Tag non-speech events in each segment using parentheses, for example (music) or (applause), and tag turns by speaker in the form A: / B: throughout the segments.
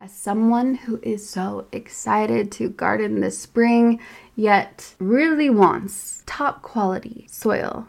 A: As someone who is so excited to garden this spring, yet really wants top quality soil,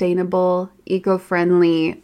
A: eco friendly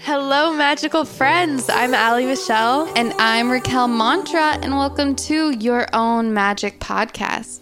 B: Hello, magical friends. I'm Allie Michelle.
A: And I'm Raquel Mantra, and welcome to Your Own Magic Podcast.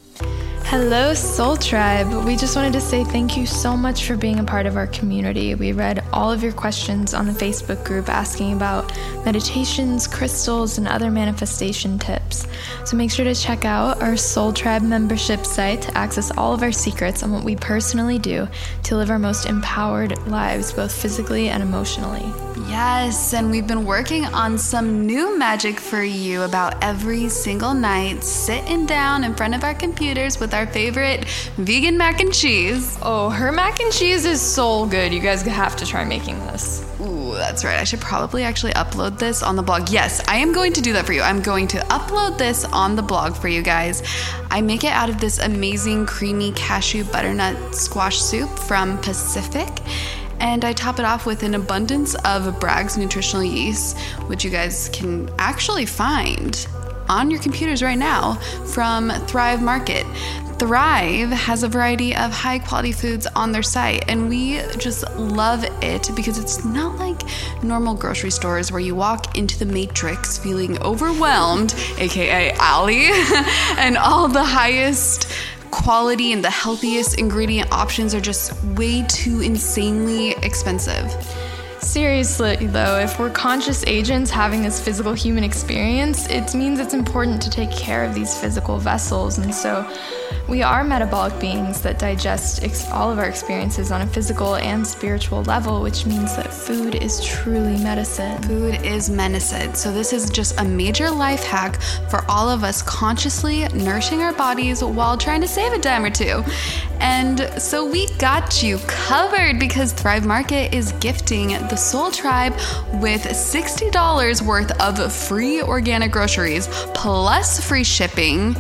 B: Hello, Soul Tribe. We just wanted to say thank you so much for being a part of our community. We read all of your questions on the Facebook group asking about meditations, crystals, and other manifestation tips. So make sure to check out our Soul Tribe membership site to access all of our secrets on what we personally do to live our most empowered lives, both physically and emotionally.
A: Yes, and we've been working on some new magic for you about every single night, sitting down in front of our computers with our favorite vegan mac and cheese.
B: Oh, her mac and cheese is so good. You guys have to try making this.
A: Ooh, that's right. I should probably actually upload this on the blog. Yes, I am going to do that for you. I'm going to upload this on the blog for you guys. I make it out of this amazing creamy cashew butternut squash soup from Pacific and I top it off with an abundance of Bragg's nutritional yeast, which you guys can actually find on your computers right now from Thrive Market. Thrive has a variety of high quality foods on their site, and we just love it because it's not like normal grocery stores where you walk into the matrix feeling overwhelmed, aka Allie, (laughs) and all the highest quality and the healthiest ingredient options are just way too insanely expensive.
B: Seriously, though, if we're conscious agents having this physical human experience, it means it's important to take care of these physical vessels. And so, we are metabolic beings that digest ex- all of our experiences on a physical and spiritual level, which means that food is truly medicine.
A: Food is medicine. So, this is just a major life hack for all of us consciously nourishing our bodies while trying to save a dime or two. And so, we got you covered because Thrive Market is gifting the Soul Tribe with $60 worth of free organic groceries plus free shipping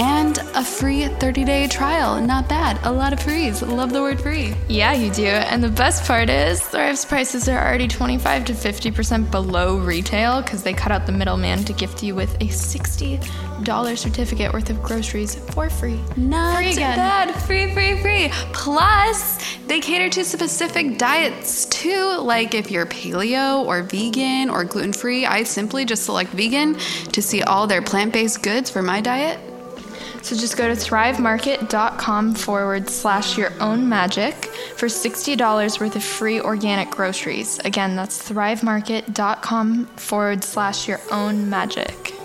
A: and a free 30 day trial. Not bad. A lot of frees. Love the word free.
B: Yeah, you do. And the best part is Thrive's prices are already 25 to 50% below retail because they cut out the middleman to gift you with a $60 certificate worth of groceries for free.
A: Not free again. bad. Free, free, free. Plus, they cater to specific diets too. Like if you're paleo or vegan or gluten free, I simply just select vegan to see all their plant based goods for my diet.
B: So just go to thrivemarket.com forward slash your own magic for $60 worth of free organic groceries. Again, that's thrivemarket.com forward slash your own magic.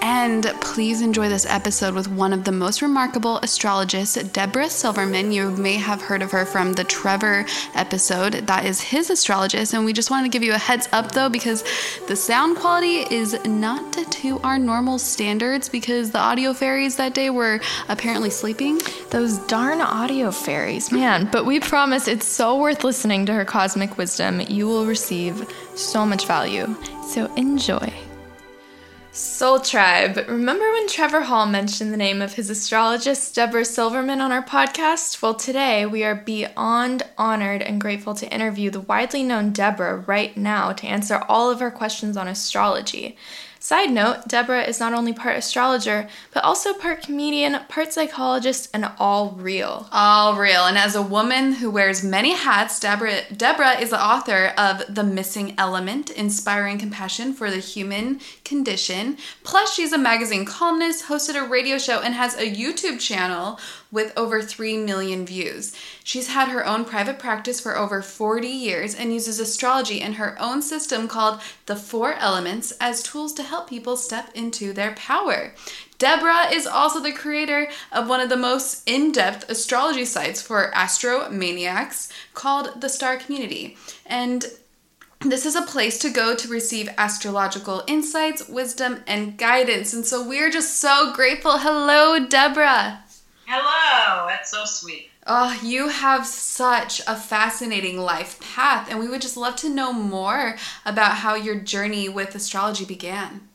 A: And please enjoy this episode with one of the most remarkable astrologists, Deborah Silverman. You may have heard of her from the Trevor episode. That is his astrologist. And we just wanted to give you a heads up though, because the sound quality is not to our normal standards because the audio fairies that day were apparently sleeping.
B: Those darn audio fairies, man. But we promise it's so worth listening to her cosmic wisdom. You will receive so much value. So enjoy. Soul Tribe. Remember when Trevor Hall mentioned the name of his astrologist, Deborah Silverman, on our podcast? Well, today we are beyond honored and grateful to interview the widely known Deborah right now to answer all of our questions on astrology. Side note Deborah is not only part astrologer, but also part comedian, part psychologist, and all real.
A: All real. And as a woman who wears many hats, Deborah, Deborah is the author of The Missing Element Inspiring Compassion for the Human Condition. Plus, she's a magazine columnist, hosted a radio show, and has a YouTube channel with over 3 million views. She's had her own private practice for over 40 years and uses astrology in her own system called the Four Elements as tools to help people step into their power. Deborah is also the creator of one of the most in depth astrology sites for astromaniacs called the Star Community. And this is a place to go to receive astrological insights, wisdom, and guidance. And so we're just so grateful. Hello, Deborah.
C: Hello, that's so sweet.
A: Oh, you have such a fascinating life path, and we would just love to know more about how your journey with astrology began.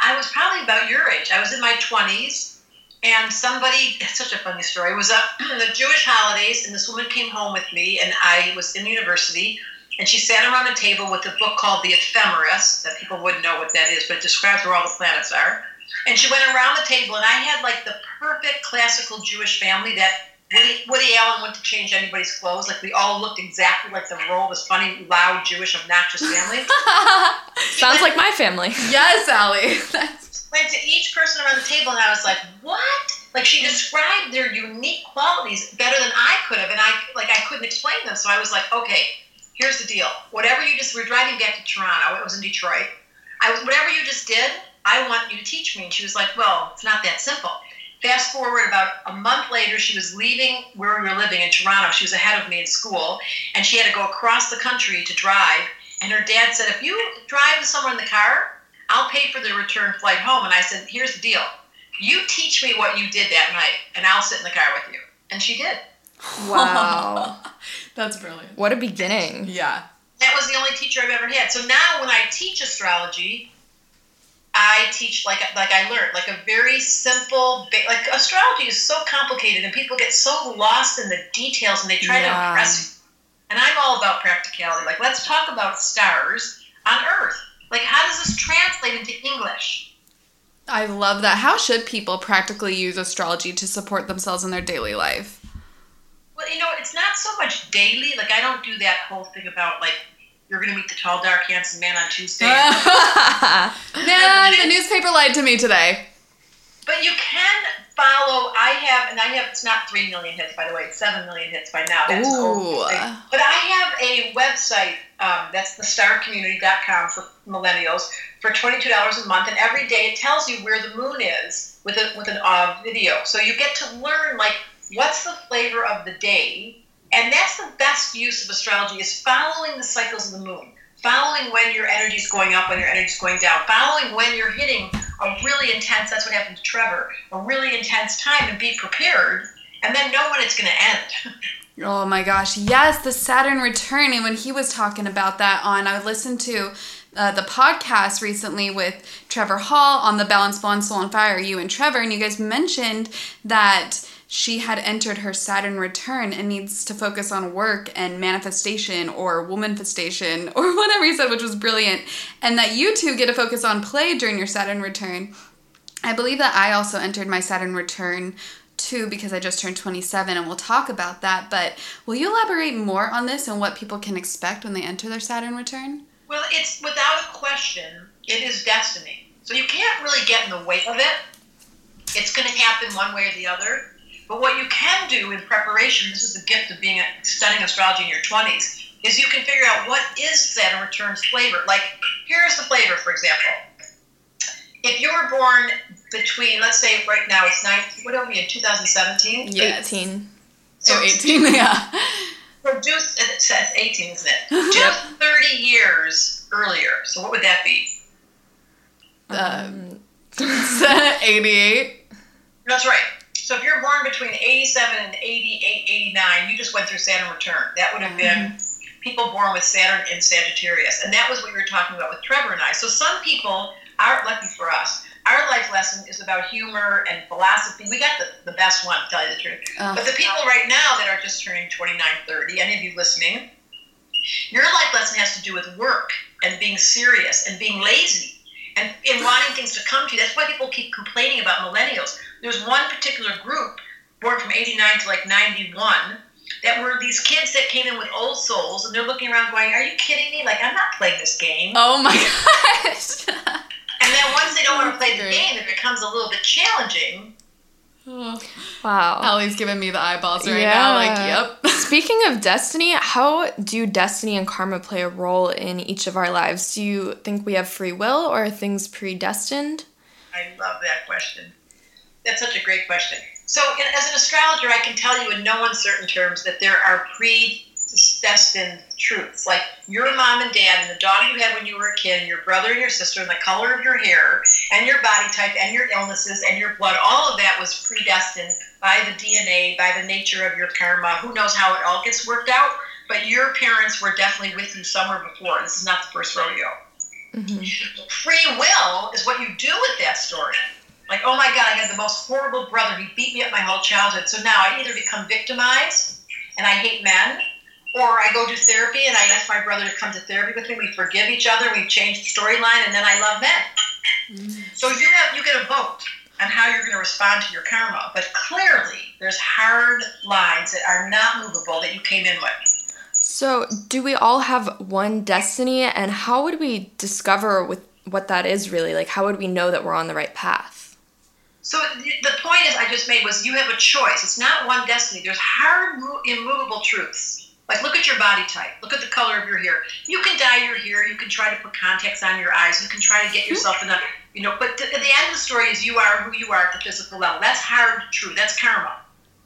C: I was probably about your age. I was in my 20s, and somebody, it's such a funny story, it was a, (clears throat) the Jewish holidays, and this woman came home with me, and I was in university, and she sat around a table with a book called The Ephemeris, that people wouldn't know what that is, but it describes where all the planets are And she went around the table, and I had like the perfect classical Jewish family that Woody, Woody Allen went to change anybody's clothes. Like we all looked exactly like the role of this funny, loud, Jewish, obnoxious family. (laughs)
B: Sounds like my family.
A: Yes, Allie. (laughs)
C: Went to each person around the table, and I was like, "What?" Like she described their unique qualities better than I could have, and I like I couldn't explain them. So I was like, "Okay, here's the deal. Whatever you just we're driving back to Toronto. It was in Detroit. I whatever you just did, I want you to teach me." And she was like, "Well, it's not that simple." Fast forward about a month later, she was leaving where we were living in Toronto. She was ahead of me in school, and she had to go across the country to drive. And her dad said, If you drive somewhere in the car, I'll pay for the return flight home. And I said, Here's the deal you teach me what you did that night, and I'll sit in the car with you. And she did.
B: Wow. (laughs)
A: That's brilliant.
B: what a beginning.
A: Yeah.
C: That was the only teacher I've ever had. So now when I teach astrology, I teach like like I learned like a very simple ba- like astrology is so complicated and people get so lost in the details and they try to impress you. And I'm all about practicality. Like let's talk about stars on Earth. Like how does this translate into English?
A: I love that. How should people practically use astrology to support themselves in their daily life?
C: Well, you know, it's not so much daily. Like I don't do that whole thing about like you're gonna meet the tall, dark, handsome man on Tuesday. (laughs)
A: Man, the newspaper lied to me today.
C: But you can follow. I have, and I have. It's not three million hits, by the way. It's seven million hits by now. That's
A: Ooh.
C: But I have a website. Um, that's thestarcommunity.com for millennials for twenty two dollars a month, and every day it tells you where the moon is with a with an uh, video. So you get to learn like what's the flavor of the day, and that's the best use of astrology is following the cycles of the moon. Following when your energy is going up, when your energy is going down, following when you're hitting a really intense, that's what happened to Trevor, a really intense time and be prepared and then know when it's going to end. (laughs)
A: Oh my gosh, yes, the Saturn return. And when he was talking about that on, I listened to uh, the podcast recently with Trevor Hall on the Balance Blonde Soul on Fire, you and Trevor, and you guys mentioned that she had entered her Saturn return and needs to focus on work and manifestation or womanifestation (laughs) or whatever you said, which was brilliant. And that you two get to focus on play during your Saturn return. I believe that I also entered my Saturn return too because I just turned 27 and we'll talk about that. But will you elaborate more on this and what people can expect when they enter their Saturn return?
C: well, it's without a question, it is destiny. So you can't really get in the way of it. It's going to happen one way or the other. But what you can do in preparation, this is the gift of being a, studying astrology in your 20s, is you can figure out what is Saturn returns flavor. Like, here's the flavor, for example. If you were born between, let's say right now it's 19, what are we in, 2017?
A: Yes.
B: 18.
A: So 18, (laughs) yeah.
C: So just, it says 18, isn't it? (laughs) Just 30 years earlier. So what would that be?
B: Um, (laughs)
A: 88.
C: That's right. So if you're born between 87 and 88, 89, you just went through Saturn return. That would have mm-hmm. been people born with Saturn in Sagittarius. And that was what we were talking about with Trevor and I. So some people are lucky for us. Our life lesson is about humor and philosophy. We got the, the best one, to tell you the truth.
A: Ugh.
C: But the people right now that are just turning 29, 30, any of you listening, your life lesson has to do with work and being serious and being lazy and, and wanting things to come to you. That's why people keep complaining about millennials. There's one particular group born from 89 to like 91 that were these kids that came in with old souls and they're looking around going, Are you kidding me? Like, I'm not playing this game.
A: Oh my (laughs) gosh.
C: And then once they don't want to play the game, it becomes a little bit challenging.
A: Oh.
B: wow.
A: Ellie's giving me the eyeballs right now. Like, yep. (laughs)
B: Speaking of destiny, how do destiny and karma play a role in each of our lives? Do you think we have free will or are things predestined?
C: I love that question. That's such a great question. So, as an astrologer, I can tell you in no uncertain terms that there are predestined truths. Like your mom and dad, and the dog you had when you were a kid, and your brother and your sister, and the color of your hair, and your body type, and your illnesses, and your blood, all of that was predestined by the DNA, by the nature of your karma. Who knows how it all gets worked out? But your parents were definitely with you somewhere before. This is not the first rodeo. Mm-hmm. Free will is what you do with that story. Like, oh my God, I had the most horrible brother. He beat me up my whole childhood. So now I either become victimized and I hate men, or I go to therapy and I ask my brother to come to therapy with me. We forgive each other. We change the storyline, and then I love men. So you have you get a vote on how you're going to respond to your karma, but clearly there's hard lines that are not movable that you came in with.
B: So, do we all have one destiny, and how would we discover with what that is really? Like, how would we know that we're on the right path?
C: So the point is, I just made was you have a choice. It's not one destiny. There's hard, immovable truths. Like look at your body type. Look at the color of your hair. You can dye your hair. You can try to put contacts on your eyes. You can try to get hmm. yourself in a, you know. But at the end of the story is you are who you are at the physical level. That's hard, true. That's karma.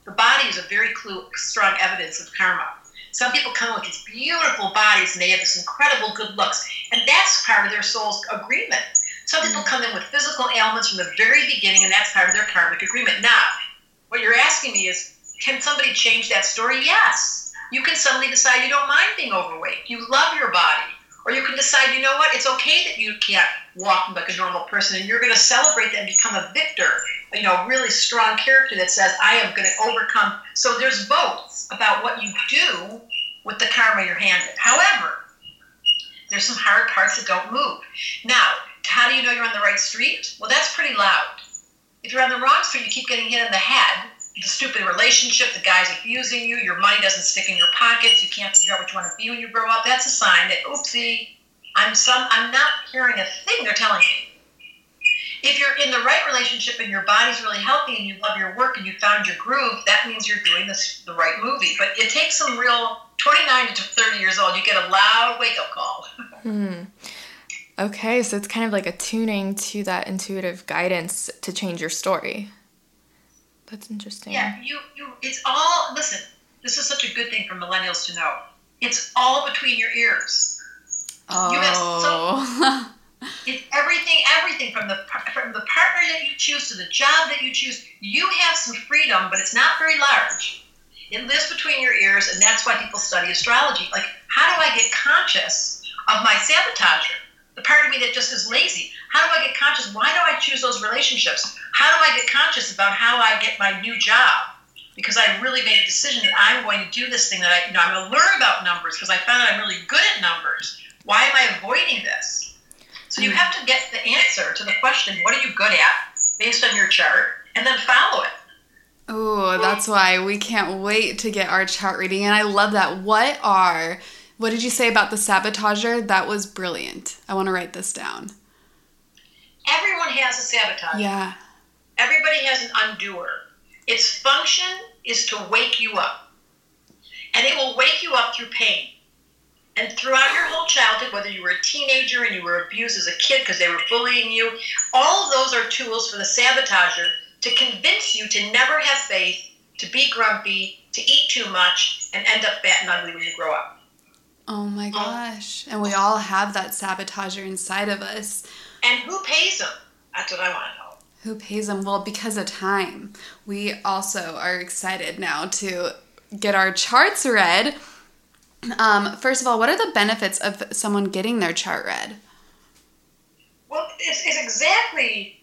C: The body is a very clue, strong evidence of karma. Some people come with these beautiful bodies and they have this incredible good looks, and that's part of their soul's agreement. Some hmm. people come in with physical ailments from the very beginning, and that's part of their karmic agreement. Now, what you're asking me is, can somebody change that story? Yes. You can suddenly decide you don't mind being overweight. You love your body. Or you can decide, you know what, it's okay that you can't walk like a normal person, and you're going to celebrate that and become a victor, you know, a really strong character that says, I am going to overcome. So there's both about what you do with the karma you're handed. However, there's some hard parts that don't move. Now, how do you know you're on the right street? Well, that's pretty loud. If you're on the wrong street, you keep getting hit in the head. The stupid relationship, the guy's abusing you, your money doesn't stick in your pockets, you can't figure out what you want to be when you grow up. That's a sign that, oopsie, I'm some I'm not hearing a thing they're telling me. If you're in the right relationship and your body's really healthy and you love your work and you found your groove, that means you're doing this, the right movie. But it takes some real 29 to 30 years old, you get a loud wake up call. (laughs)
B: Hmm. Okay, so it's kind of like a tuning to that intuitive guidance to change your story. That's interesting.
C: Yeah, you, you it's all listen, this is such a good thing for millennials to know. It's all between your ears.
D: Oh.
C: You have so, oh. (laughs) it's everything, everything from the from the partner that you choose to the job that you choose. You have some freedom, but it's not very large. It lives between your ears, and that's why people study astrology. Like, how do I get conscious of my sabotager? the part of me that just is lazy. How do I get conscious? Why do I choose those relationships? How do I get conscious about how I get my new job? Because I really made a decision that I'm going to do this thing that I, you know, I'm going to learn about numbers because I found out I'm really good at numbers. Why am I avoiding this? So you hmm. have to get the answer to the question, what are you good at, based on your chart, and then follow it.
D: Oh, that's why we can't wait to get our chart reading. And I love that. What are what did you say about the sabotager? That was brilliant. I want to write this down.
C: Everyone has a sabotager.
D: Yeah.
C: Everybody has an undoer. Its function is to wake you up. And it will wake you up through pain. And throughout your whole childhood, whether you were a teenager and you were abused as a kid because they were bullying you, all of those are tools for the sabotager to convince you to never have faith, to be grumpy, to eat too much, and end up fat and ugly when you grow up.
D: Oh my oh. gosh. And we all have that sabotager inside of us.
C: And who pays them? That's what I want to know.
D: Who pays them? Well, because of time. We also are excited now to get our charts read. Um, first of all, what are the benefits of someone getting their chart read?
C: Well, it's, it's exactly.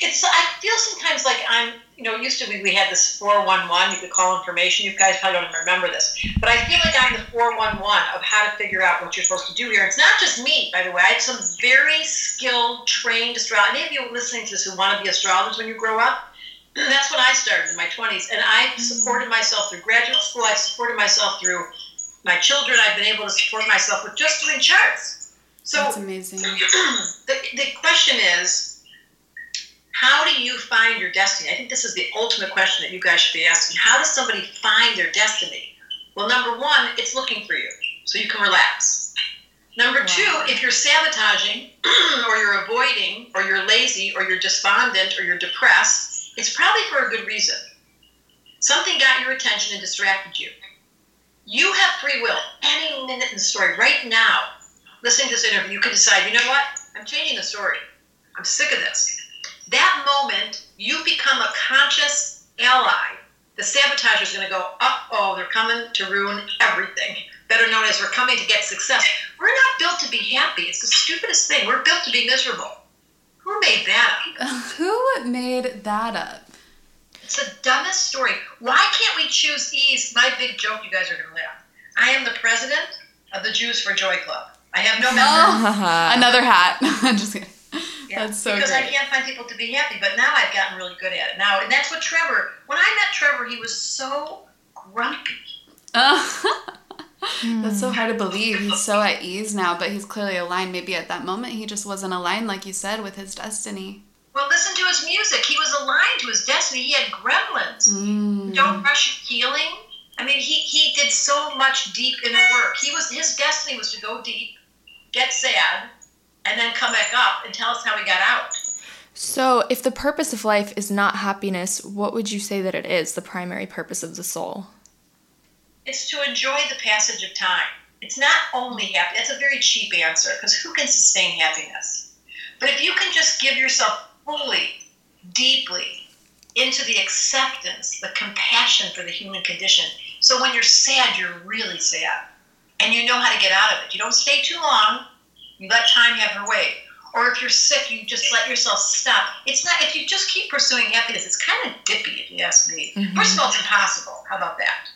C: It's. I feel sometimes like I'm you know, it used to be we had this 411, you could call information. You guys probably don't even remember this. But I feel like I'm the 411 of how to figure out what you're supposed to do here. It's not just me, by the way. I had some very skilled, trained astrologers. Any of you listening to this who want to be astrologers when you grow up, (clears throat) that's when I started in my 20s. And I've mm-hmm. supported myself through graduate school. I've supported myself through my children. I've been able to support myself with just doing charts. So
D: that's amazing. (clears throat)
C: the, the question is, how do you find your destiny? I think this is the ultimate question that you guys should be asking. How does somebody find their destiny? Well, number one, it's looking for you, so you can relax. Number wow. two, if you're sabotaging, (clears throat) or you're avoiding, or you're lazy, or you're despondent, or you're depressed, it's probably for a good reason. Something got your attention and distracted you. You have free will. Any minute in the story, right now, listening to this interview, you can decide, you know what? I'm changing the story. I'm sick of this that moment, you become a conscious ally. The sabotager is going to go, uh oh, they're coming to ruin everything. Better known as we're coming to get success. We're not built to be happy. It's the stupidest thing. We're built to be miserable. Who made that up? (laughs)
D: Who made that up?
C: It's the dumbest story. Why can't we choose ease? My big joke, you guys are going to laugh. I am the president of the Jews for Joy Club. I have no members. (laughs)
D: Another hat. (laughs) Just kidding.
C: Yeah,
D: That's so
C: because I can't find people to be happy. But now I've gotten really good at it. Now, and that's what Trevor. When I met Trevor, he was so grumpy. (laughs)
D: That's so hard to believe. He's so at (laughs) ease now, but he's clearly aligned. Maybe at that moment he just wasn't aligned, like you said, with his destiny.
C: Well, listen to his music. He was aligned to his destiny. He had gremlins.
D: Mm.
C: Don't rush your healing. I mean, he, he did so much deep inner work. He was his destiny was to go deep, get sad, and then come back up and tell us how we got out.
B: So, if the purpose of life is not happiness, what would you say that it is, the primary purpose of the soul?
C: It's to enjoy the passage of time. It's not only happy. That's a very cheap answer because who can sustain happiness? But if you can just give yourself fully, deeply into the acceptance, the compassion for the human condition. So when you're sad, you're really sad. And you know how to get out of it. You don't stay too long. You let time have her way. Or if you're sick, you just let yourself stop. It's not, if you just keep pursuing happiness, it's kind of dippy, if you ask me. Mm-hmm. First of all, it's impossible. How about that?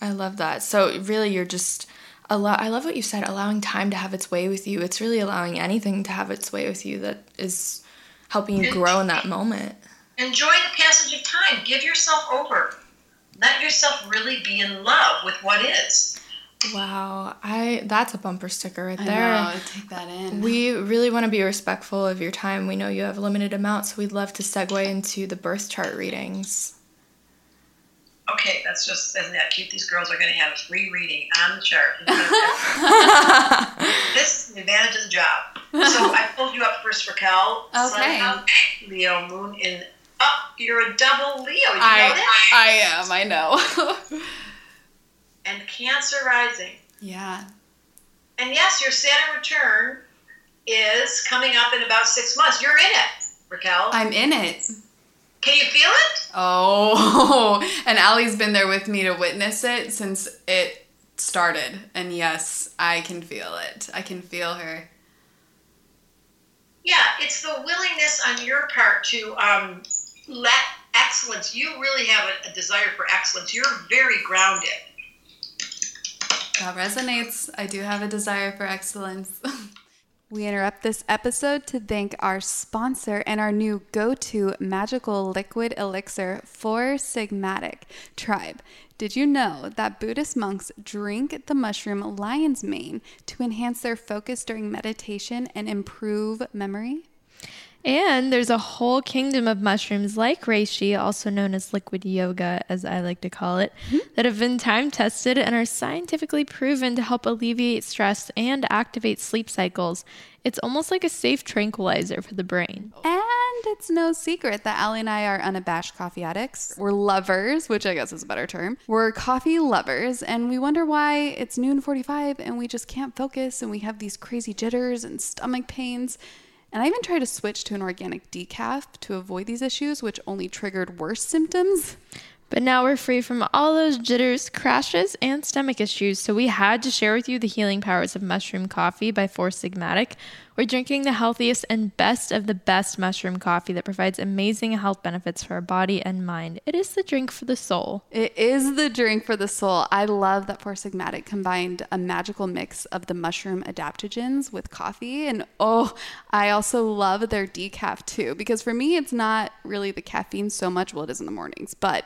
B: I love that. So, really, you're just. Allow- I love what you said, allowing time to have its way with you. It's really allowing anything to have its way with you that is helping you grow in that moment.
C: Enjoy the passage of time. Give yourself over. Let yourself really be in love with what is.
B: Wow, I that's a bumper sticker right
D: I
B: there.
D: know. Take that in.
B: We really want to be respectful of your time. We know you have a limited amount, so we'd love to segue into the birth chart readings.
C: Okay, that's just, isn't that cute? These girls are going to have a free reading on the chart. (laughs) this is the advantage of the job. So (laughs) I pulled you up first, Raquel. Sun
D: Okay.
C: out, Leo, Moon in. Oh, you're a double Leo. Did you know
D: I
C: that?
D: I am. I know. (laughs)
C: And Cancer rising.
D: yeah.
C: And yes, your Saturn return is coming up in about six months. You're in it, Raquel.
D: I'm in it.
C: Can you feel it?
D: Oh, (laughs) and Allie's been there with me to witness it since it started. And yes, I can feel it. I can feel her.
C: Yeah, it's the willingness on your part to um, let excellence. You really have a, a desire for excellence. You're very grounded.
D: That resonates. I do have a desire for excellence. (laughs)
A: We interrupt this episode to thank our sponsor and our new go to magical liquid elixir for Sigmatic Tribe. Did you know that Buddhist monks drink the mushroom lion's mane to enhance their focus during meditation and improve memory?
B: And there's a whole kingdom of mushrooms like reishi, also known as liquid yoga, as I like to call it, mm-hmm. that have been time tested and are scientifically proven to help alleviate stress and activate sleep cycles. It's almost like a safe tranquilizer for the brain.
A: And it's no secret that Allie and I are unabashed coffee addicts. We're lovers, which I guess is a better term. We're coffee lovers, and we wonder why it's noon 45 and we just can't focus and we have these crazy jitters and stomach pains. And I even tried to switch to an organic decaf to avoid these issues, which only triggered worse symptoms.
B: But now we're free from all those jitters, crashes, and stomach issues, so we had to share with you the healing powers of mushroom coffee by Four Sigmatic. We're drinking the healthiest and best of the best mushroom coffee that provides amazing health benefits for our body and mind. It is the drink for the soul.
A: It is the drink for the soul. I love that Four Sigmatic combined a magical mix of the mushroom adaptogens with coffee. And oh, I also love their decaf too, because for me, it's not really the caffeine so much. Well, it is in the mornings, but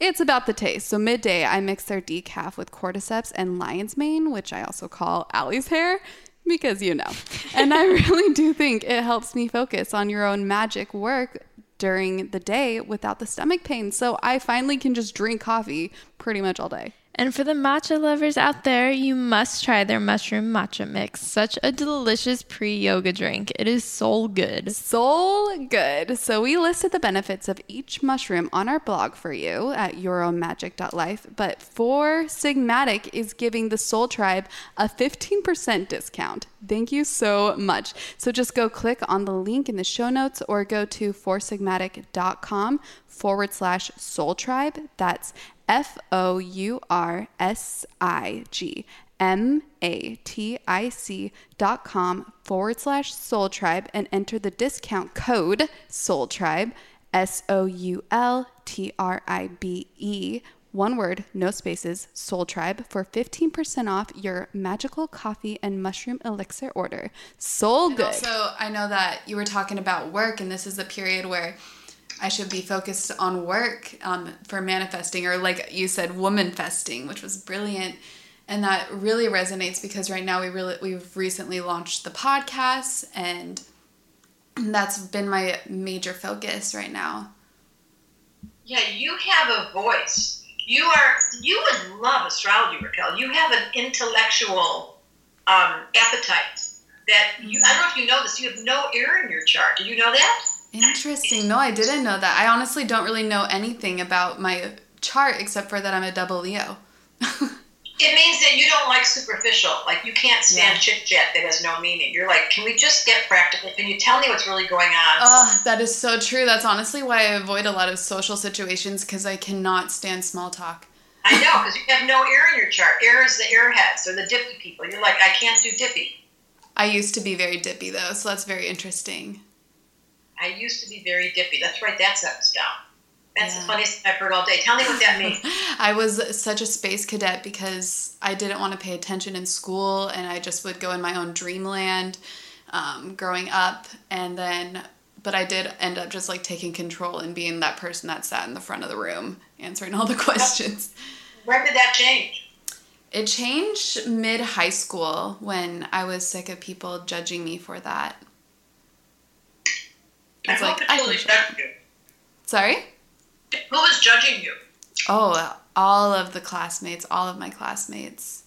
A: it's about the taste. So midday, I mix their decaf with cordyceps and lion's mane, which I also call Allie's hair. Because you know. And I really do think it helps me focus on your own magic work during the day without the stomach pain. So I finally can just drink coffee pretty much all day.
B: And for the matcha lovers out there, you must try their mushroom matcha mix. Such a delicious pre yoga drink. It is soul good.
A: Soul good. So we listed the benefits of each mushroom on our blog for you at yourownmagic.life. But Four Sigmatic is giving the Soul Tribe a 15% discount. Thank you so much. So just go click on the link in the show notes or go to foursigmatic.com forward slash soul tribe. That's F O U R S I G M A T I C dot com forward slash soul tribe and enter the discount code soul tribe S O U L T R I B E
E: one word, no spaces, Soul Tribe for 15% off your magical coffee and mushroom elixir order. Soul good.
A: also, I know that you were talking about work, and this is a period where I should be focused on work um, for manifesting, or like you said, woman festing, which was brilliant. And that really resonates because right now we really we've recently launched the podcast, and that's been my major focus right now.
C: Yeah, you have a voice. You are. You would love astrology, Raquel. You have an intellectual um, appetite that you. I don't know if you know this. You have no air in your chart. Do you know that?
A: Interesting. No, I didn't know that. I honestly don't really know anything about my chart except for that I'm a double Leo. (laughs)
C: It means that you don't like superficial. Like you can't stand
A: Yeah.
C: chit chat that has no meaning. You're like, can we just get practical? Can you tell me what's really going on?
A: Oh, that is so true. That's honestly why I avoid a lot of social situations because I cannot stand small talk.
C: I know because you have no air in your chart. Air is the airheads or the dippy people. You're like, I can't do dippy.
A: I used to be very dippy though, so that's very interesting.
C: I used to be very dippy. Let's write that sentence down. That's
A: Yeah.
C: the funniest thing I've heard all day. Tell me what that means. (laughs)
A: I was such a space cadet because I didn't want to pay attention in school and I just would go in my own dreamland um, growing up. And then, but I did end up just like taking control and being that person that sat in the front of the room answering all the questions.
C: when did that change?
A: It changed mid high school when I was sick of people judging me for that.
C: I
A: It's
C: hope
A: like,
C: it
A: I can-
C: judged you.
A: Sorry?
C: Who was judging you?
A: Oh, all of the classmates, all of my classmates,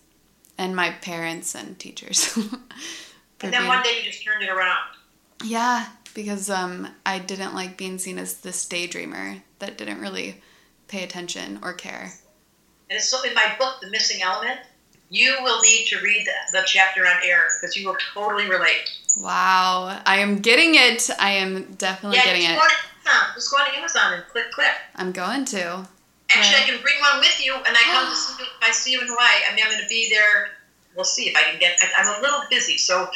A: and my parents and teachers. (laughs)
C: And then
A: being-
C: one day you just turned it around.
A: Yeah, because um, I didn't like being seen as this daydreamer that didn't really pay attention or care.
C: And it's so in my book, The Missing Element, you will need to read the, the chapter on air because you will totally relate.
A: Wow, I am getting it. I am definitely
C: yeah,
A: getting
C: just
A: it.
C: go. Just go on Amazon and click, click.
A: I'm going to.
C: Actually,
A: Right.
C: I can bring one with you, and I come to (gasps) see you. If I see you in Hawaii, I mean, I'm going to be there. We'll see if I can get. I, I'm a little busy, so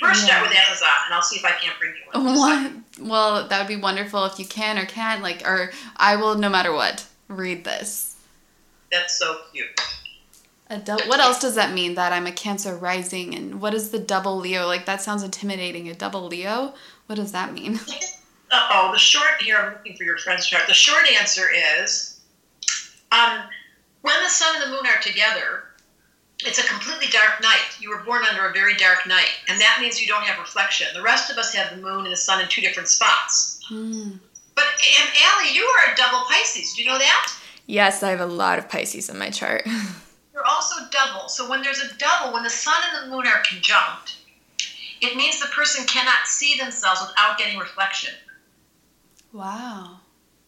C: first start with Amazon, and I'll see if I can't bring you one. (laughs)
A: What? Well, that would be wonderful if you can or can't. Like, or I will, no matter what, read this.
C: That's so cute.
A: A dou- what else does that mean? That I'm a Cancer rising, and what is the double Leo? Like that sounds intimidating. A double Leo? What does that mean? (laughs)
C: Uh oh, the short here. I'm looking for your friend's chart. The short answer is, um, when the sun and the moon are together, it's a completely dark night. You were born under a very dark night, and that means you don't have reflection. The rest of us have the moon and the sun in two different spots.
A: Hmm.
C: But and Allie, you are a double Pisces. Do you know that?
B: Yes, I have a lot of Pisces in my chart. (laughs)
C: You're also double. So when there's a double, when the sun and the moon are conjunct, it means the person cannot see themselves without getting reflection.
A: Wow.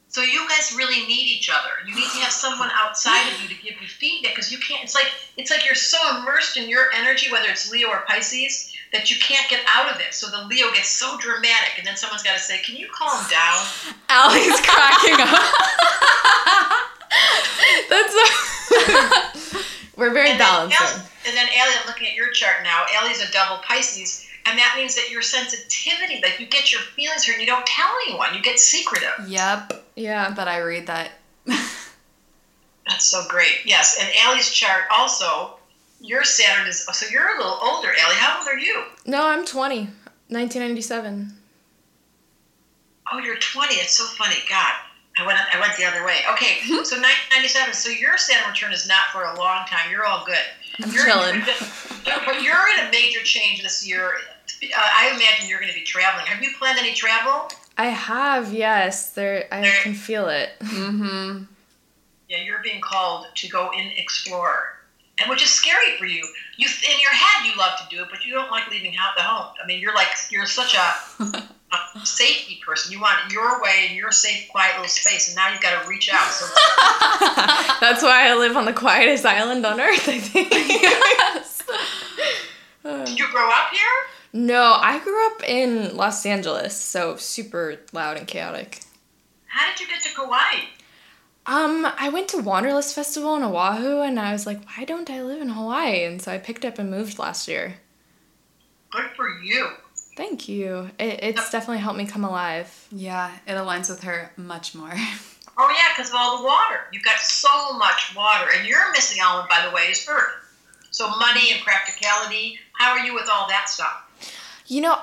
C: So you guys really need each other. You need to have someone outside of you to give you feedback because you can't. It's like it's like you're so immersed in your energy, whether it's Leo or Pisces, that you can't get out of it. So the Leo gets so dramatic, and then someone's got to say, "Can you calm down?"
B: Allie's cracking up. (laughs) That's (laughs) we're very
C: And then,
B: balanced.
C: Allie- and then Allie, I'm looking at your chart now. Allie's a double Pisces, and that means that your sensitivity, like you get your feelings hurt, and you don't tell anyone. You get secretive.
A: Yep.
B: Yeah.
A: But I read that. (laughs)
C: That's so great. Yes, and Allie's chart also. Your Saturn is so you're a little older, Allie. How old are you?
B: No, I'm 20. 1997.
C: Oh, you're 20. It's so funny. God, I went I went the other way. Okay, so 1997. So your Saturn return is not for a long time. You're all good.
B: I'm
C: You're,
B: chilling.
C: But you're in a major change this year. Uh, I imagine you're going to be traveling. Have you planned any travel?
B: I have, yes. There I
C: There-
B: can feel it.
A: Mm-hmm.
C: Yeah, you're being called to go and explore, and which is scary for you. You in your head you love to do it, but you don't like leaving out the home. I mean, you're like you're such a, (laughs) a safety person. You want your way in your safe, quiet little space, and now you've got to reach out. So (laughs)
B: That's why I live on the quietest island on earth, I think. (laughs) Yes.
C: did you grow up here?
B: no, I grew up in Los Angeles, so super loud and chaotic.
C: How did you get to Kauai?
B: Um, I went to Wanderlust Festival in Oahu and I was like, why don't I live in Hawaii? And so I picked up and moved last year.
C: Good for you.
B: Thank you. It, it's definitely helped me come alive.
A: Yeah, it aligns with her much more. (laughs)
C: Oh yeah, because of all the water. You've got so much water, and your missing element, by the way, is earth. So money and practicality. How are you with all that stuff?
B: You know,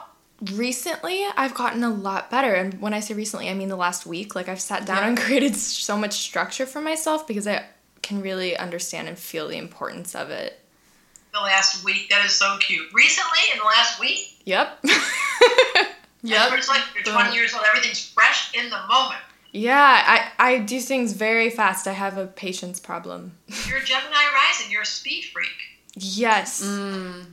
B: recently I've gotten a lot better. And when I say recently, I mean the last week. Like I've sat down and (laughs) created so much structure for myself because I can really understand and feel the importance of it.
C: The last week, that is so cute. Recently, in the last week,
B: Yep. (laughs)
C: yep. it's like you're 20 years old. Everything's fresh in the moment.
B: yeah, I, I do things very fast. I have a patience problem. (laughs)
C: You're a Gemini rising. You're a speed freak.
B: Yes.
A: Mm.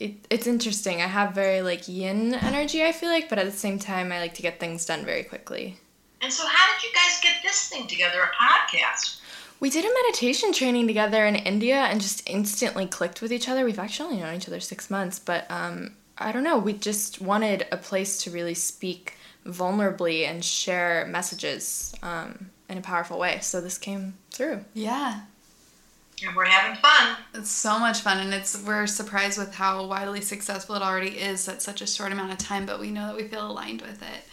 B: It, it's interesting. I have very like yin energy, I feel like, but at the same time, I like to get things done very quickly.
C: And so, how did you guys get this thing together, a podcast?
B: We did a meditation training together in India and just instantly clicked with each other. We've actually only known each other six months, but um, I don't know. We just wanted a place to really speak vulnerably and share messages um, in a powerful way. So this came through.
A: Yeah.
C: And we're having fun.
A: It's so much fun, and it's we're surprised with how widely successful it already is at such a short amount of time. But we know that we feel aligned with it.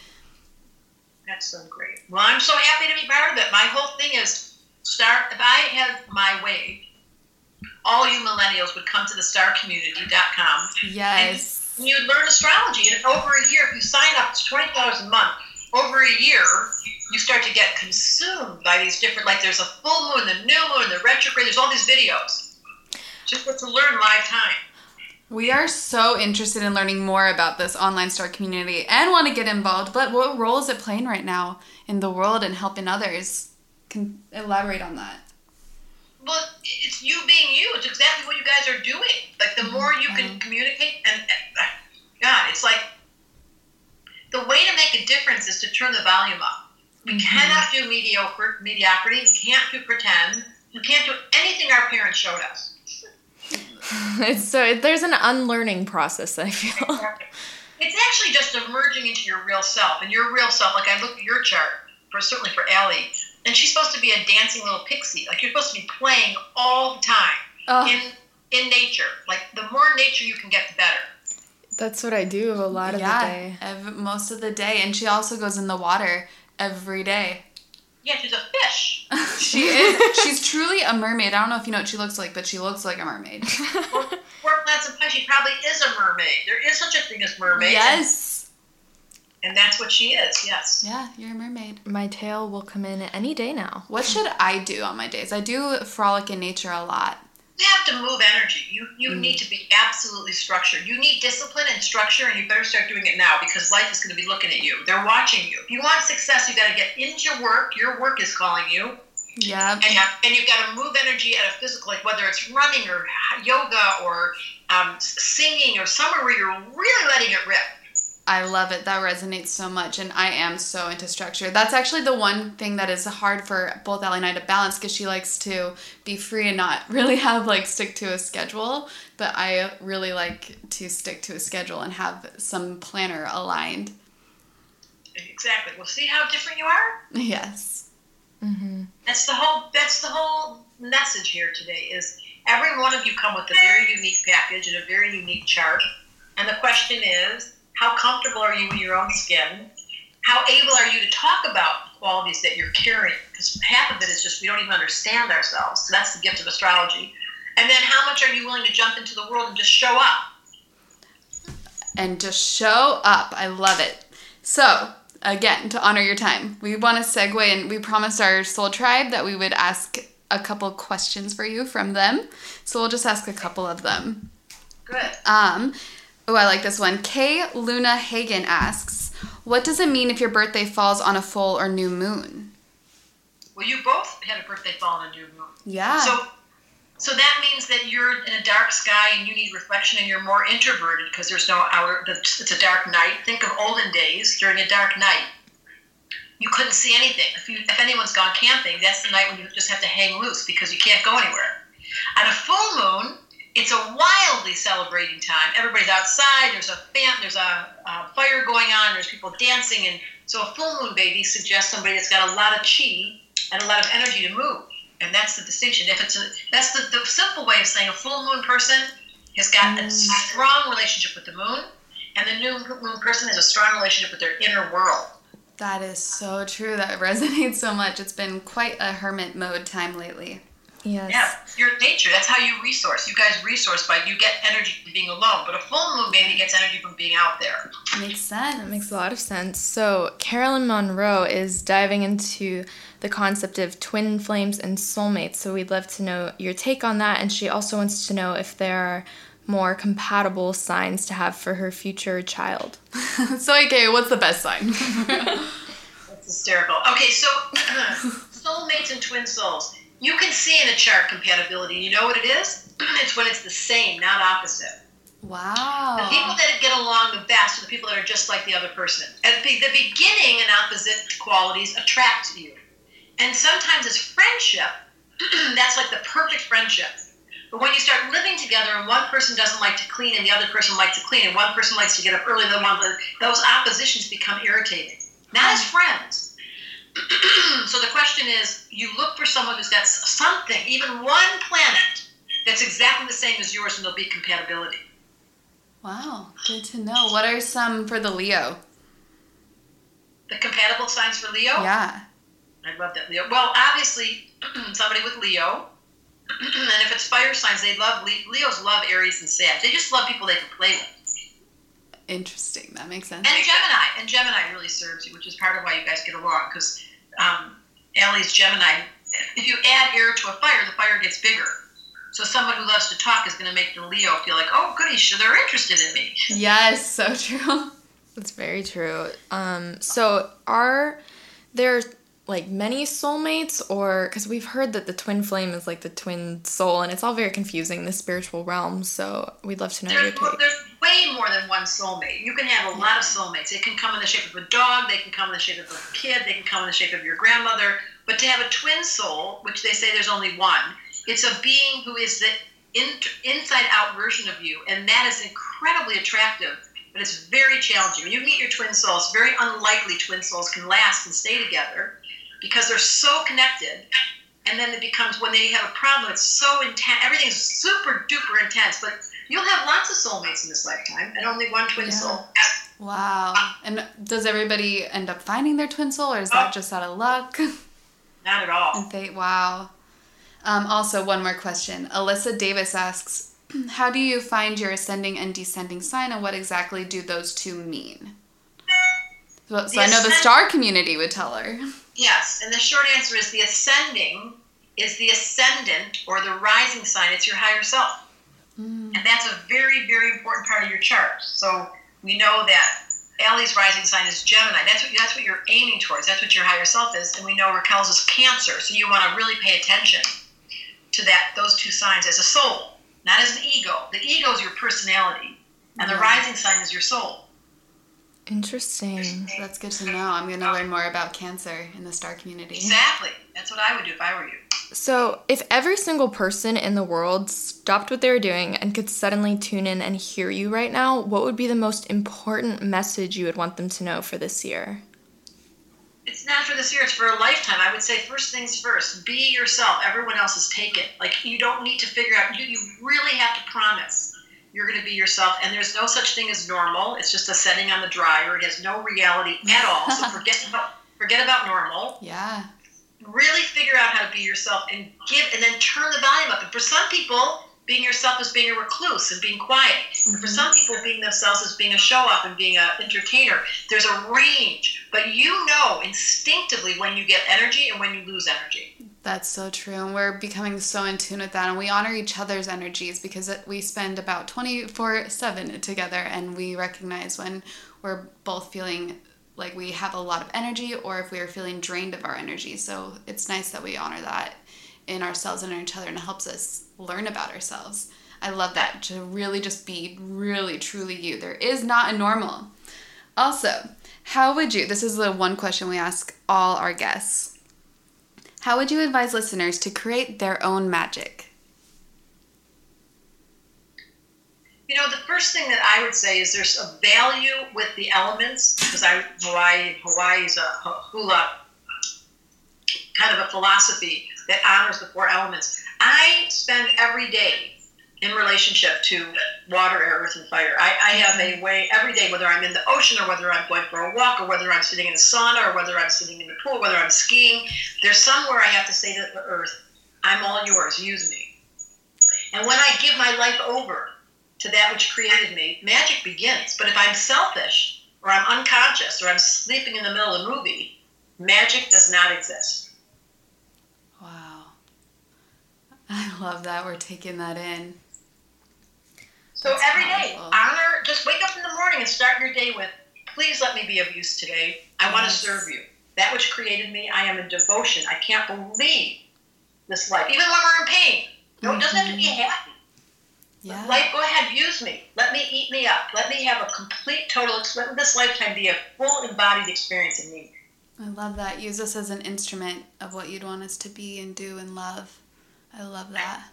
C: That's so great. Well, I'm so happy to be part of it. My whole thing is start. If I had my way, all you millennials would come to the starcommunity.com
A: Yes.
C: and you'd learn astrology. And over a year, if you sign up, it's twenty dollars a month. Over a year, you start to get consumed by these different. Like there's a full moon, the new moon, the retrograde. There's all these videos. Just to learn live time.
A: We are so interested in learning more about this online star community and want to get involved. But what role is it playing right now in the world and helping others? Can elaborate on that.
C: Well, it's you being you. It's exactly what you guys are doing. Like the more you can uh-huh. communicate, and, and God, it's like the way to make a difference is to turn the volume up. We mm-hmm. cannot do mediocre mediocrity. We can't do pretend. We can't do anything our parents showed us. (laughs)
B: It's so there's an unlearning process. I feel.
C: It's actually just emerging into your real self, and your real self. Like I look at your chart for certainly for Allie, and she's supposed to be a dancing little pixie. Like you're supposed to be playing all the time
B: Oh,
C: in in nature. Like the more nature you can get, the better.
B: that's what I do a lot of the day.
A: ev- most of the day, and she also goes in the water every day.
C: Yeah, she's a fish. (laughs)
A: She is. She's truly a mermaid. I don't know if you know what she looks like, but she looks like a mermaid.
C: Or four plants and pie, she probably is a mermaid. There is such a thing as mermaid.
A: Yes.
C: And that's what she is, yes.
A: Yeah, you're a mermaid.
B: My tail will come in any day now.
A: What should I do on my days? I do frolic in nature a lot.
C: You have to move energy. You you need to be absolutely structured. You need discipline and structure, and you better start doing it now because life is going to be looking at you. They're watching you. If you want success, you got to get into work. Your work is calling you,
A: Yeah.
C: and and you've got to move energy at a physical, like whether it's running or yoga or um, singing or somewhere where you're really letting it rip.
A: I love it. That resonates so much, and I am so into structure. That's actually the one thing that is hard for both Allie and I to balance because she likes to be free and not (laughs) really have like stick to a schedule. But I really like to stick to a schedule and have some planner aligned.
C: Exactly. We'll see how different you are.
A: Yes.
B: Mm-hmm.
C: That's the whole. That's the whole message here today. Is every one of you come with a very unique package and a very unique chart, and the question is, how comfortable are you in your own skin? How able are you to talk about the qualities that you're carrying? Because half of it is just we don't even understand ourselves. So that's the gift of astrology. And then how much are you willing to jump into the world and just show up?
A: and just show up. I love it. So, again, to honor your time, we want to segue and we promised our soul tribe that we would ask a couple questions for you from them. So, we'll just ask a couple of them.
C: Good.
A: Um, oh, I like this one. Kay Luna Hagen asks, What does it mean if your birthday falls on a full or new moon?
C: Well, you both had a birthday fall on a new moon.
A: Yeah.
C: So, so that means that you're in a dark sky and you need reflection, and you're more introverted because there's no outer. It's a dark night. Think of olden days during a dark night. You couldn't see anything. If you, if anyone's gone camping, that's the night when you just have to hang loose because you can't go anywhere. On a full moon, it's a wildly celebrating time. Everybody's outside. There's a fan. There's a, a fire going on. There's people dancing, and so a full moon baby suggests somebody that's got a lot of chi and a lot of energy to move. And that's the distinction. If it's a, that's the, the simple way of saying a full moon person has got a mm. strong relationship with the moon, and the new moon person has a strong relationship with their inner world.
A: That is so true. That (laughs) resonates so much. It's been quite a hermit mode time lately.
B: Yes.
C: Yeah, your nature. That's how you resource. You guys resource by you get energy from being alone, but a full moon maybe gets energy from being out there.
A: Makes sense.
B: That makes a lot of sense. So, Carolyn Monroe is diving into the concept of twin flames and soulmates. So, we'd love to know your take on that. And she also wants to know if there are more compatible signs to have for her future child. (laughs)
A: so, okay, what's the best sign? (laughs)
C: That's hysterical. Okay, so (clears throat) soulmates and twin souls. You can see in a chart compatibility. You know what it is? It's when it's the same, not opposite.
A: wow.
C: The people that get along the best are the people that are just like the other person. At the the beginning, and opposite qualities attract you. And sometimes it's friendship. (clears throat) That's like the perfect friendship. But when you start living together and one person doesn't like to clean and the other person likes to clean and one person likes to get up early and the one those oppositions become irritating. Not as friends. (clears throat) so the question is you look for someone who's got something, even one planet, that's exactly the same as yours and there'll be compatibility.
A: Wow, good to know. What are some for the Leo?
C: The compatible signs for Leo?
A: Yeah.
C: I love that Leo. Well, obviously, (clears throat) somebody with Leo. (clears throat) and if it's fire signs, they love Le- Leos love Aries and Sag. They just love people they can play with.
A: Interesting. That makes sense.
C: And Gemini, and Gemini really serves you, which is part of why you guys get along. Because um, Allie's Gemini. If you add air to a fire, the fire gets bigger. So someone who loves to talk is going to make the Leo feel like, oh, goody, so they're interested in me.
A: Yes, so (laughs) true.
B: That's very true. Um, so, are there like many soulmates, or because we've heard that the twin flame is like the twin soul, and it's all very confusing in the spiritual realm. So, we'd love to know your
C: There's,
B: take.
C: there's way more than one soulmate. You can have a lot of soulmates. They can come in the shape of a dog, they can come in the shape of a kid, they can come in the shape of your grandmother. But to have a twin soul, which they say there's only one, it's a being who is the in, inside out version of you, and that is incredibly attractive. But it's very challenging. When you meet your twin souls, it's very unlikely twin souls can last and stay together because they're so connected. And then it becomes when they have a problem, it's so intense. Everything's super duper intense. But you'll have lots of soulmates in this lifetime, and only one twin
A: Yeah.
C: soul.
A: Wow. And does everybody end up finding their twin soul, or is that
C: Oh.
A: just out of luck? (laughs)
C: Not at all.
A: And fate. Wow. Um, also, one more question. Alyssa Davis asks, (clears throat) "How do you find your ascending and descending sign, and what exactly do those two mean?" So, so I know the star community would tell her. (laughs)
C: Yes, and the short answer is the ascending is the ascendant or the rising sign. It's your higher self. Mm. And that's a very, very important part of your chart. So we know that Allie's rising sign is Gemini. That's what that's what you're aiming towards. That's what your higher self is. And we know Raquel's is Cancer. So you want to really pay attention to that those two signs as a soul, not as an ego. The ego is your personality, and the rising sign is your soul.
B: Interesting.
A: That's good to know. I'm going to learn more about Cancer in the star community.
C: Exactly. That's what I would do if I were you.
B: So, if every single person in the world stopped what they were doing and could suddenly tune in and hear you right now, what would be the most important message you would want them to know for this year?
C: It's not for this year, it's for a lifetime. I would say first things first. Be yourself. Everyone else is taken. Like you don't need to figure out you, you really have to promise you're gonna be yourself and there's no such thing as normal. It's just a setting on the dryer. It has no reality at all. So (laughs) forget about forget about normal.
A: Yeah.
C: Really figure out how to be yourself and give and then turn the volume up. And for some people, being yourself is being a recluse and being quiet. And for some mm-hmm. people, being themselves is being a show off and being an entertainer. There's a range, but you know instinctively when you get energy and when you lose energy.
A: That's so true. And we're becoming so in tune with that. And we honor each other's energies because we spend about 24 7 together and we recognize when we're both feeling like we have a lot of energy or if we are feeling drained of our energy. So it's nice that we honor that in ourselves and in each other and it helps us learn about ourselves. I love that to really just be really truly you. There is not a normal. Also, how would you, this is the one question we ask all our guests. How would you advise listeners to create their own magic?
C: You know, the first thing that I would say is there's a value with the elements because I Hawaii Hawaii's a hula kind of a philosophy that honors the four elements. I spend every day in relationship to water, air, earth, and fire. I, I have a way every day, whether I'm in the ocean or whether I'm going for a walk or whether I'm sitting in the sauna or whether I'm sitting in the pool, whether I'm skiing, there's somewhere I have to say to the earth, I'm all yours, use me. And when I give my life over to that which created me, magic begins. But if I'm selfish or I'm unconscious or I'm sleeping in the middle of a movie, magic does not exist.
D: Wow. I love that we're taking that in.
C: So
D: That's
C: every day,
D: powerful.
C: honor, just wake up in the morning and start your day with, please let me be of use today. I want to serve you. That which created me, I am in devotion. I can't believe this life. Even when we're in pain. No, it doesn't have to be mm-hmm. happy.
D: Yeah.
C: Life, go ahead, use me. Let me eat me up. Let me have a complete, total, let this lifetime be a full embodied experience in me.
D: I love that. Use us as an instrument of what you'd want us to be and do and love. I love that.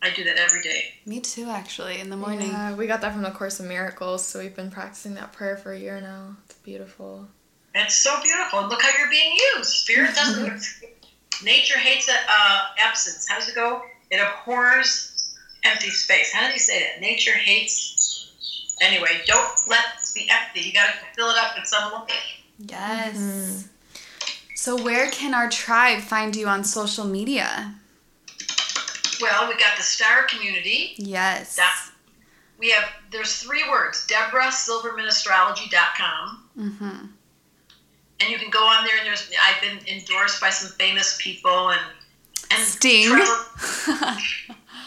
C: I do that every day.
D: Me too, actually, in the morning.
F: Yeah, we got that from the Course of Miracles, so we've been practicing that prayer for a year now. It's beautiful.
C: It's so beautiful. Look how you're being used. Spirit doesn't. (laughs) nature hates uh, absence. How does it go? It abhors empty space. How did he say that? Nature hates. Anyway, don't let it be empty. You got to fill it up with some life.
D: Yes. So, where can our tribe find you on social media?
C: Well, we got the Star Community.
D: Yes.
C: That- We have there's three words: DebraSilvermanAstrology.com.
D: Mm-hmm.
C: and you can go on there and there's I've been endorsed by some famous people and and
D: Sting.
C: Trevor- (laughs)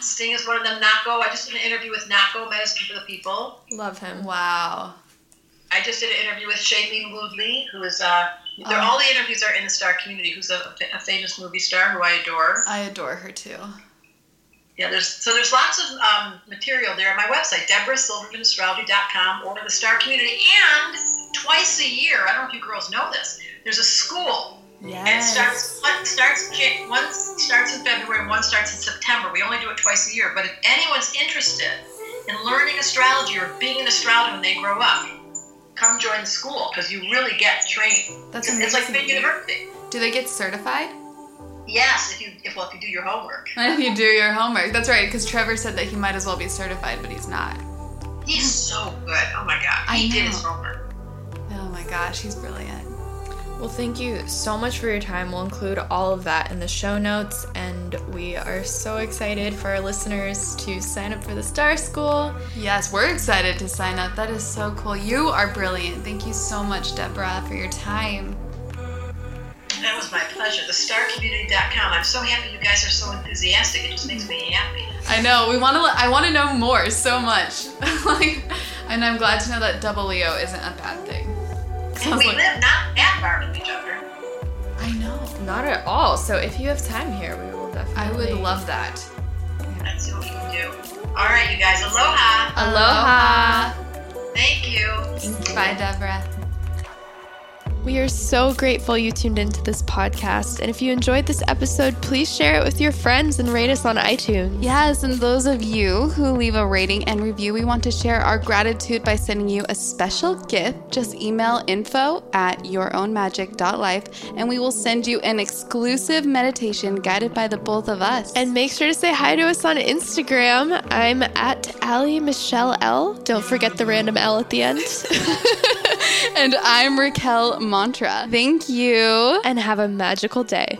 C: Sting is one of them. Nahko. I just did an interview with Nahko, Medicine for the People.
F: Love him.
D: Wow.
C: I just did an interview with Shailene Woodley, who is uh, they're,
D: Oh.
C: all the interviews are in the Star community. Who's a, a famous movie star who I adore.
D: I adore her too.
C: Yeah, there's so there's lots of um, material there on my website, DebraSilvermanAstrology.com, or the Star Community, and twice a year. I don't know if you girls know this. There's a school And it starts one starts one starts in February and one starts in September. We only do it twice a year. But if anyone's interested in learning astrology or being an astrologer when they grow up, come join the school because you really get trained.
D: That's amazing.
C: It's like big university.
D: Do they get certified?
C: Yes, if you if well if you do your homework. (laughs)
D: If you do your homework. That's right, because Trevor said that he might as well be certified, but he's not.
C: He's so good. Oh my god,
D: I
C: he did his homework.
D: Oh my gosh, he's brilliant.
F: Well, thank you so much for your time. We'll include all of that in the show notes, and we are so excited for our listeners to sign up for the Star School.
D: Yes, we're excited to sign up. That is so cool. You are brilliant. Thank you so much, Debra, for your time.
C: That was my pleasure. TheStarCommunity.com. I'm so happy you guys are so enthusiastic. It just makes me happy.
D: I know. We want to. I want to know more so much. (laughs) like, and I'm glad to know that double Leo isn't a bad thing.
C: And we
D: like-
C: live not that far from each other.
D: I know.
F: Not at all. So if you have time here, we will definitely.
D: I would love that.
C: Let's see what we can do. All right, you guys. Aloha.
F: Aloha.
C: Thank you.
D: Bye, Debra.
B: We are so grateful you tuned into this podcast. And if you enjoyed this episode, please share it with your friends and rate us on iTunes.
A: Yes, and those of you who leave a rating and review, we want to share our gratitude by sending you a special gift. Just email info at yourownmagic.life and we will send you an exclusive meditation guided by the both of us.
B: And make sure to say hi to us on Instagram. I'm at Allie Michelle L. Don't forget the random L at the end. (laughs)
A: and I'm Raquel Mantra. Thank you.
B: and have a magical day.